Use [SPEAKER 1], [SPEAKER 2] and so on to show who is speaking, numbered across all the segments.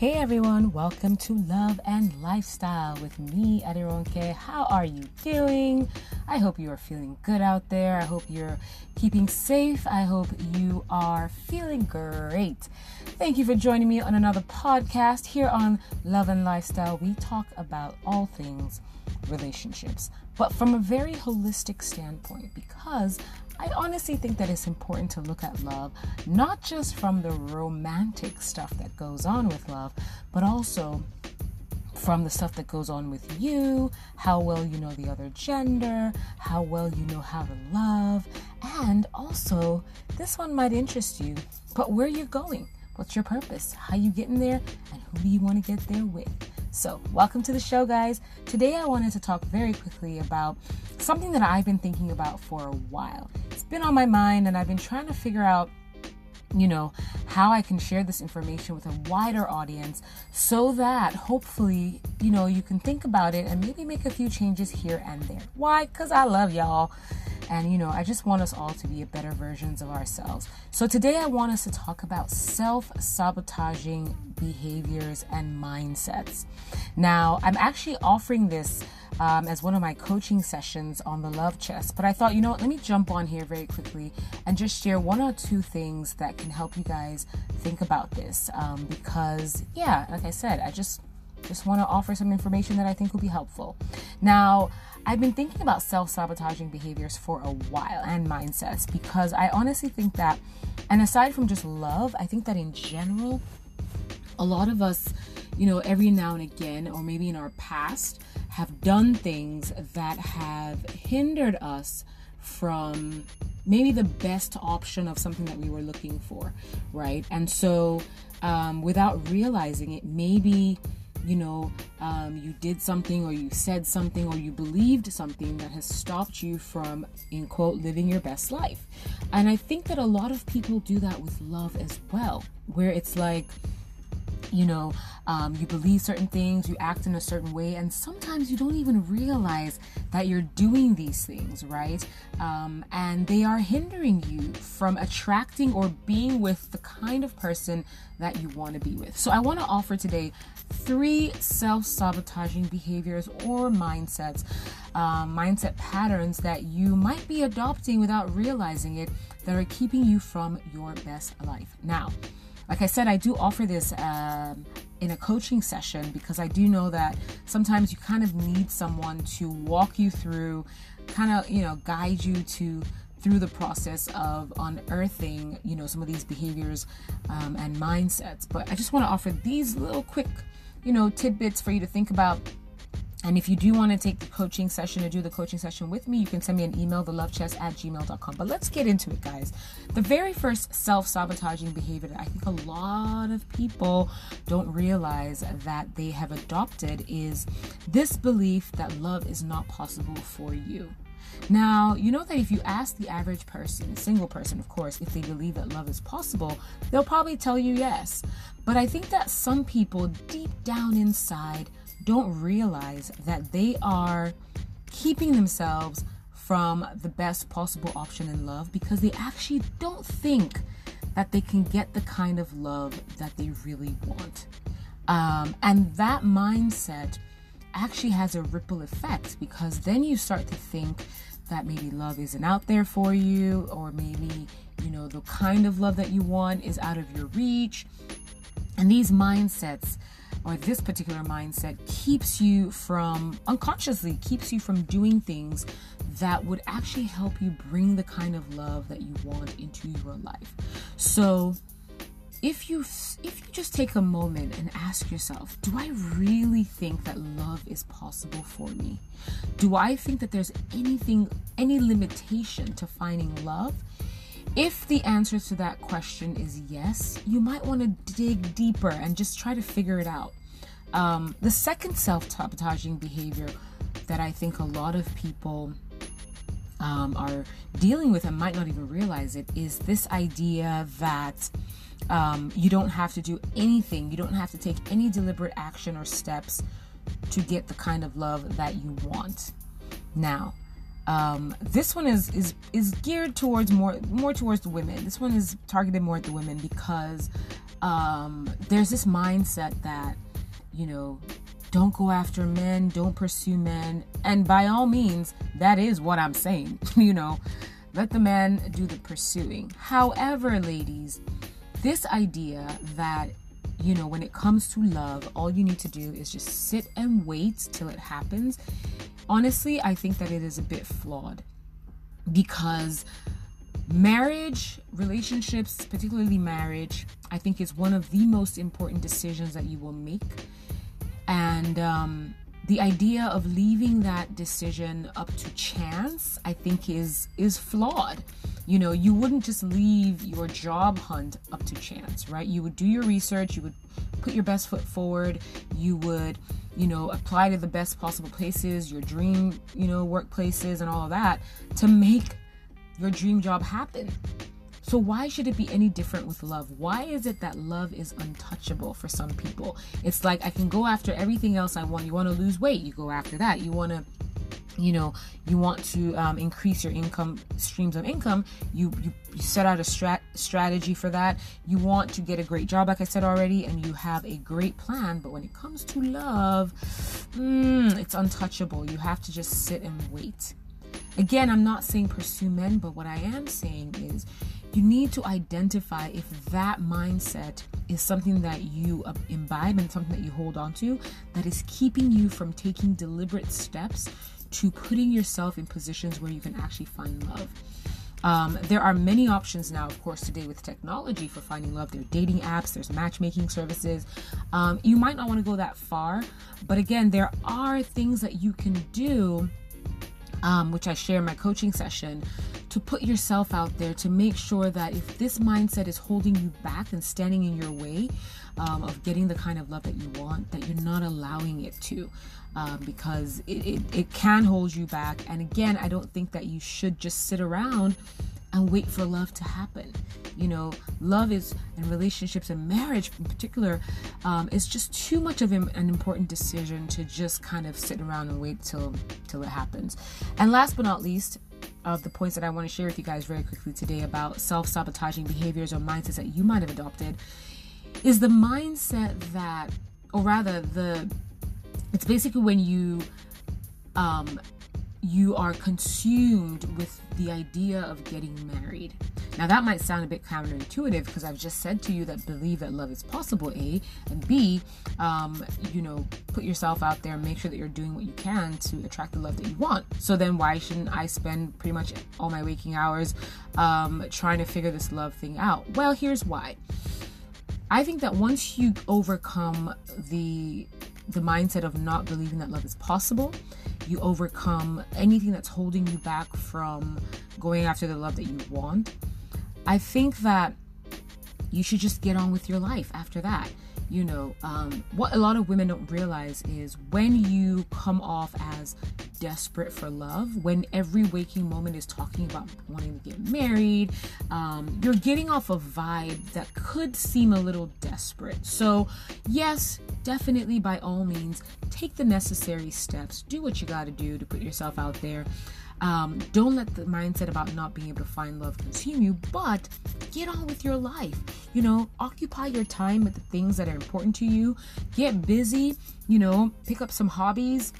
[SPEAKER 1] Hey everyone, welcome to Love and Lifestyle with me, Aderonke. How are you doing? I hope you are feeling good out there. I hope you're keeping safe. I hope you are feeling great. Thank you for joining me on another podcast here on Love and Lifestyle. We talk about all things relationships, but from a very holistic standpoint because I honestly think that it's important to look at love not just from the romantic stuff that goes on with love, but also from the stuff that goes on with you, how well you know the other gender, how well you know how to love, and also this one might interest you, but where are you're going, what's your purpose, how you getting there, and who do you want to get there with. So, welcome to the show, guys. Today, I wanted to talk very quickly about something that I've been thinking about for a while. It's been on my mind, and I've been trying to figure out you know, how I can share this information with a wider audience so that hopefully, you know, you can think about it and maybe make a few changes here and there. Why? Because I love y'all. And, you know, I just want us all to be better versions of ourselves. So today I want us to talk about self sabotaging behaviors and mindsets. Now, I'm actually offering this um, as one of my coaching sessions on the love chest, but I thought, you know what, let me jump on here very quickly and just share one or two things that can help you guys think about this. Um, because, yeah, like I said, I just just want to offer some information that I think will be helpful. Now, I've been thinking about self sabotaging behaviors for a while and mindsets because I honestly think that, and aside from just love, I think that in general, a lot of us, you know, every now and again, or maybe in our past, have done things that have hindered us from maybe the best option of something that we were looking for, right? And so, um, without realizing it, maybe you know, um, you did something or you said something or you believed something that has stopped you from, in quote, living your best life. And I think that a lot of people do that with love as well, where it's like, you know, um, you believe certain things, you act in a certain way, and sometimes you don't even realize that you're doing these things, right? Um, and they are hindering you from attracting or being with the kind of person that you want to be with. So, I want to offer today three self sabotaging behaviors or mindsets, um, mindset patterns that you might be adopting without realizing it that are keeping you from your best life. Now, like I said, I do offer this um, in a coaching session because I do know that sometimes you kind of need someone to walk you through, kind of, you know, guide you to through the process of unearthing, you know, some of these behaviors um, and mindsets. But I just want to offer these little quick, you know, tidbits for you to think about and if you do want to take the coaching session or do the coaching session with me, you can send me an email, thelovechest at gmail.com. But let's get into it, guys. The very first self sabotaging behavior that I think a lot of people don't realize that they have adopted is this belief that love is not possible for you. Now, you know that if you ask the average person, single person, of course, if they believe that love is possible, they'll probably tell you yes. But I think that some people deep down inside don't realize that they are keeping themselves from the best possible option in love because they actually don't think that they can get the kind of love that they really want. Um, and that mindset actually has a ripple effect because then you start to think that maybe love isn't out there for you, or maybe, you know, the kind of love that you want is out of your reach. And these mindsets or this particular mindset keeps you from unconsciously keeps you from doing things that would actually help you bring the kind of love that you want into your life. So, if you if you just take a moment and ask yourself, do I really think that love is possible for me? Do I think that there's anything any limitation to finding love? If the answer to that question is yes, you might want to dig deeper and just try to figure it out. Um, the second self sabotaging behavior that I think a lot of people um, are dealing with and might not even realize it is this idea that um, you don't have to do anything, you don't have to take any deliberate action or steps to get the kind of love that you want. Now, um, this one is is is geared towards more more towards the women. This one is targeted more at the women because um, there's this mindset that, you know, don't go after men, don't pursue men. And by all means, that is what I'm saying. you know, let the man do the pursuing. However, ladies, this idea that, you know, when it comes to love, all you need to do is just sit and wait till it happens. Honestly, I think that it is a bit flawed because marriage, relationships, particularly marriage, I think is one of the most important decisions that you will make. And um, the idea of leaving that decision up to chance, I think, is is flawed. You know, you wouldn't just leave your job hunt up to chance, right? You would do your research, you would put your best foot forward, you would, you know, apply to the best possible places, your dream, you know, workplaces and all of that to make your dream job happen. So, why should it be any different with love? Why is it that love is untouchable for some people? It's like I can go after everything else I want. You want to lose weight, you go after that. You want to you know you want to um, increase your income streams of income you, you, you set out a strat- strategy for that you want to get a great job like i said already and you have a great plan but when it comes to love mm, it's untouchable you have to just sit and wait again i'm not saying pursue men but what i am saying is you need to identify if that mindset is something that you imbibe and something that you hold on to that is keeping you from taking deliberate steps to putting yourself in positions where you can actually find love. Um, there are many options now, of course, today with technology for finding love. There are dating apps, there's matchmaking services. Um, you might not want to go that far, but again, there are things that you can do, um, which I share in my coaching session, to put yourself out there to make sure that if this mindset is holding you back and standing in your way um, of getting the kind of love that you want, that you're not allowing it to. Um, because it, it, it can hold you back. And again, I don't think that you should just sit around and wait for love to happen. You know, love is, and relationships and marriage in particular, um, is just too much of an important decision to just kind of sit around and wait till till it happens. And last but not least, of the points that I want to share with you guys very quickly today about self sabotaging behaviors or mindsets that you might have adopted is the mindset that, or rather, the it's basically when you um, you are consumed with the idea of getting married. Now, that might sound a bit counterintuitive because I've just said to you that believe that love is possible, A, and B, um, you know, put yourself out there and make sure that you're doing what you can to attract the love that you want. So then, why shouldn't I spend pretty much all my waking hours um, trying to figure this love thing out? Well, here's why. I think that once you overcome the the mindset of not believing that love is possible, you overcome anything that's holding you back from going after the love that you want. I think that you should just get on with your life after that you know, um, what a lot of women don't realize is when you come off as desperate for love, when every waking moment is talking about wanting to get married, um, you're getting off a vibe that could seem a little desperate. So, yes, definitely by all means, take the necessary steps, do what you got to do to put yourself out there. Um, don't let the mindset about not being able to find love consume you, but get on with your life. You know, occupy your time with the things that are important to you. Get busy, you know, pick up some hobbies,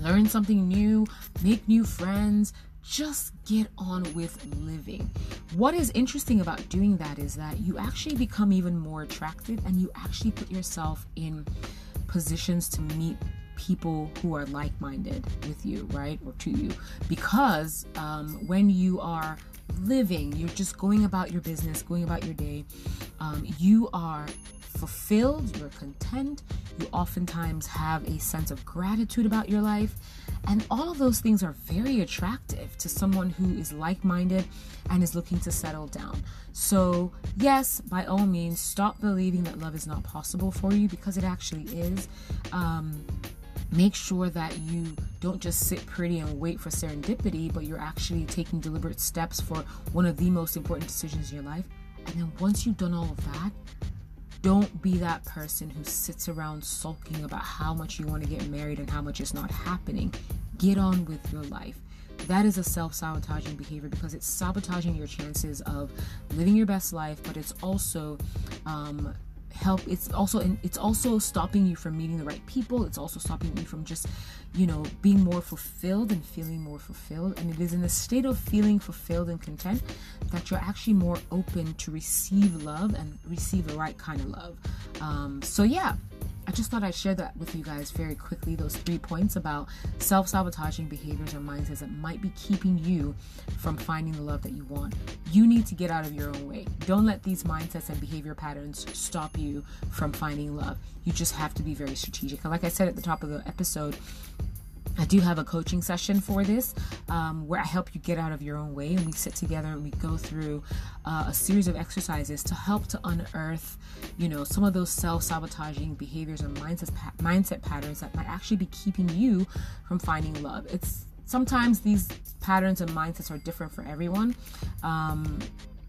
[SPEAKER 1] learn something new, make new friends. Just get on with living. What is interesting about doing that is that you actually become even more attractive and you actually put yourself in positions to meet people who are like minded with you, right? Or to you. Because um, when you are living, you're just going about your business, going about your day, um, you are fulfilled, you're content, you oftentimes have a sense of gratitude about your life. And all of those things are very attractive to someone who is like minded and is looking to settle down. So, yes, by all means, stop believing that love is not possible for you because it actually is. Um, make sure that you don't just sit pretty and wait for serendipity, but you're actually taking deliberate steps for one of the most important decisions in your life. And then once you've done all of that, don't be that person who sits around sulking about how much you want to get married and how much is not happening. Get on with your life. that is a self sabotaging behavior because it's sabotaging your chances of living your best life, but it's also um, help it's also it's also stopping you from meeting the right people. It's also stopping you from just you know being more fulfilled and feeling more fulfilled. And it is in a state of feeling fulfilled and content that you're actually more open to receive love and receive the right kind of love. Um, so yeah I just thought I'd share that with you guys very quickly those three points about self sabotaging behaviors or mindsets that might be keeping you from finding the love that you want. You need to get out of your own way. Don't let these mindsets and behavior patterns stop you from finding love. You just have to be very strategic. And like I said at the top of the episode, I do have a coaching session for this um, where I help you get out of your own way and we sit together and we go through uh, a series of exercises to help to unearth, you know, some of those self-sabotaging behaviors and mindset mindset patterns that might actually be keeping you from finding love. It's sometimes these patterns and mindsets are different for everyone. Um,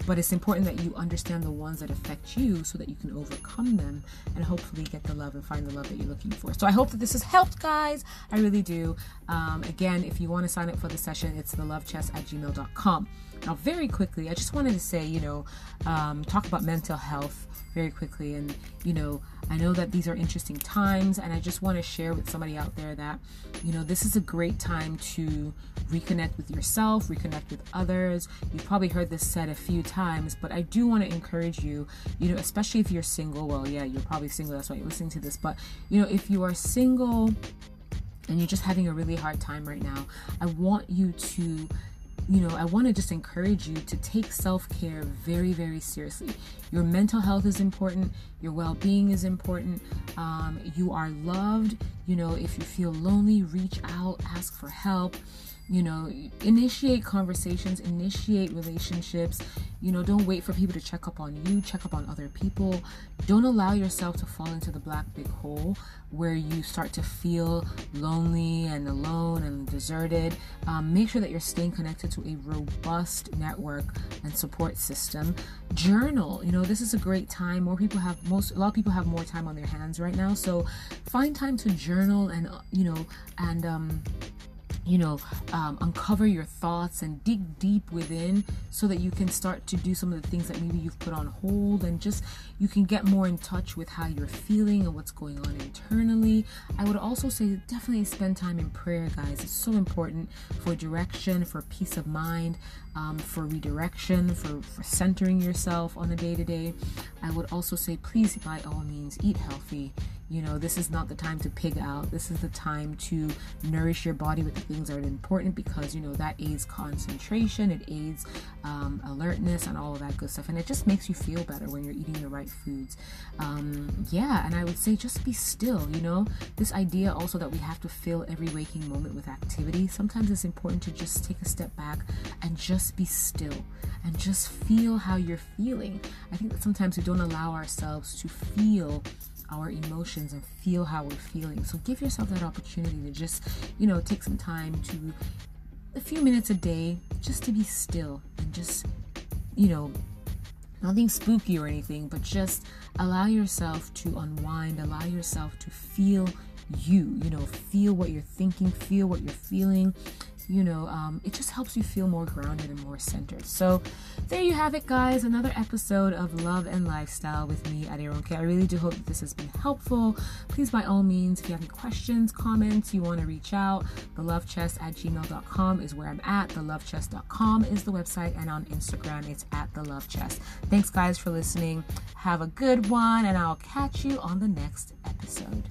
[SPEAKER 1] but it's important that you understand the ones that affect you so that you can overcome them and hopefully get the love and find the love that you're looking for. So I hope that this has helped, guys. I really do. Um, again, if you want to sign up for the session, it's thelovechest at gmail.com. Now, very quickly, I just wanted to say, you know, um, talk about mental health very quickly. And, you know, I know that these are interesting times, and I just want to share with somebody out there that, you know, this is a great time to reconnect with yourself, reconnect with others. You've probably heard this said a few times, but I do want to encourage you, you know, especially if you're single. Well, yeah, you're probably single, that's why you're listening to this. But, you know, if you are single, and you're just having a really hard time right now, I want you to you know, I want to just encourage you to take self care very, very seriously. Your mental health is important, your well being is important. Um, you are loved. You know, if you feel lonely, reach out, ask for help you know initiate conversations initiate relationships. You know don't wait for people to check up on you check up on other people. Don't allow yourself to fall into the black big hole where you start to feel lonely and alone and deserted. Um, make sure that you're staying connected to a robust network and support system. Journal. You know this is a great time. More people have most a lot of people have more time on their hands right now. So find time to journal and you know and um you know, um, uncover your thoughts and dig deep within so that you can start to do some of the things that maybe you've put on hold and just you can get more in touch with how you're feeling and what's going on internally. I would also say definitely spend time in prayer, guys. It's so important for direction, for peace of mind, um, for redirection, for, for centering yourself on the day to day. I would also say, please, by all means, eat healthy you know, this is not the time to pig out. This is the time to nourish your body with the things that are important because, you know, that aids concentration, it aids um, alertness, and all of that good stuff. And it just makes you feel better when you're eating the right foods. Um, yeah, and I would say just be still, you know, this idea also that we have to fill every waking moment with activity. Sometimes it's important to just take a step back and just be still and just feel how you're feeling. I think that sometimes we don't allow ourselves to feel our emotions and feel how we're feeling. So give yourself that opportunity to just, you know, take some time to a few minutes a day just to be still and just, you know, nothing spooky or anything, but just allow yourself to unwind, allow yourself to feel you, you know, feel what you're thinking, feel what you're feeling, you know, um, it just helps you feel more grounded and more centered. So, there you have it, guys. Another episode of Love and Lifestyle with me, Aderonke. I really do hope that this has been helpful. Please, by all means, if you have any questions, comments, you want to reach out, thelovechest at gmail.com is where I'm at. Thelovechest.com is the website, and on Instagram, it's at thelovechest. Thanks, guys, for listening. Have a good one, and I'll catch you on the next episode.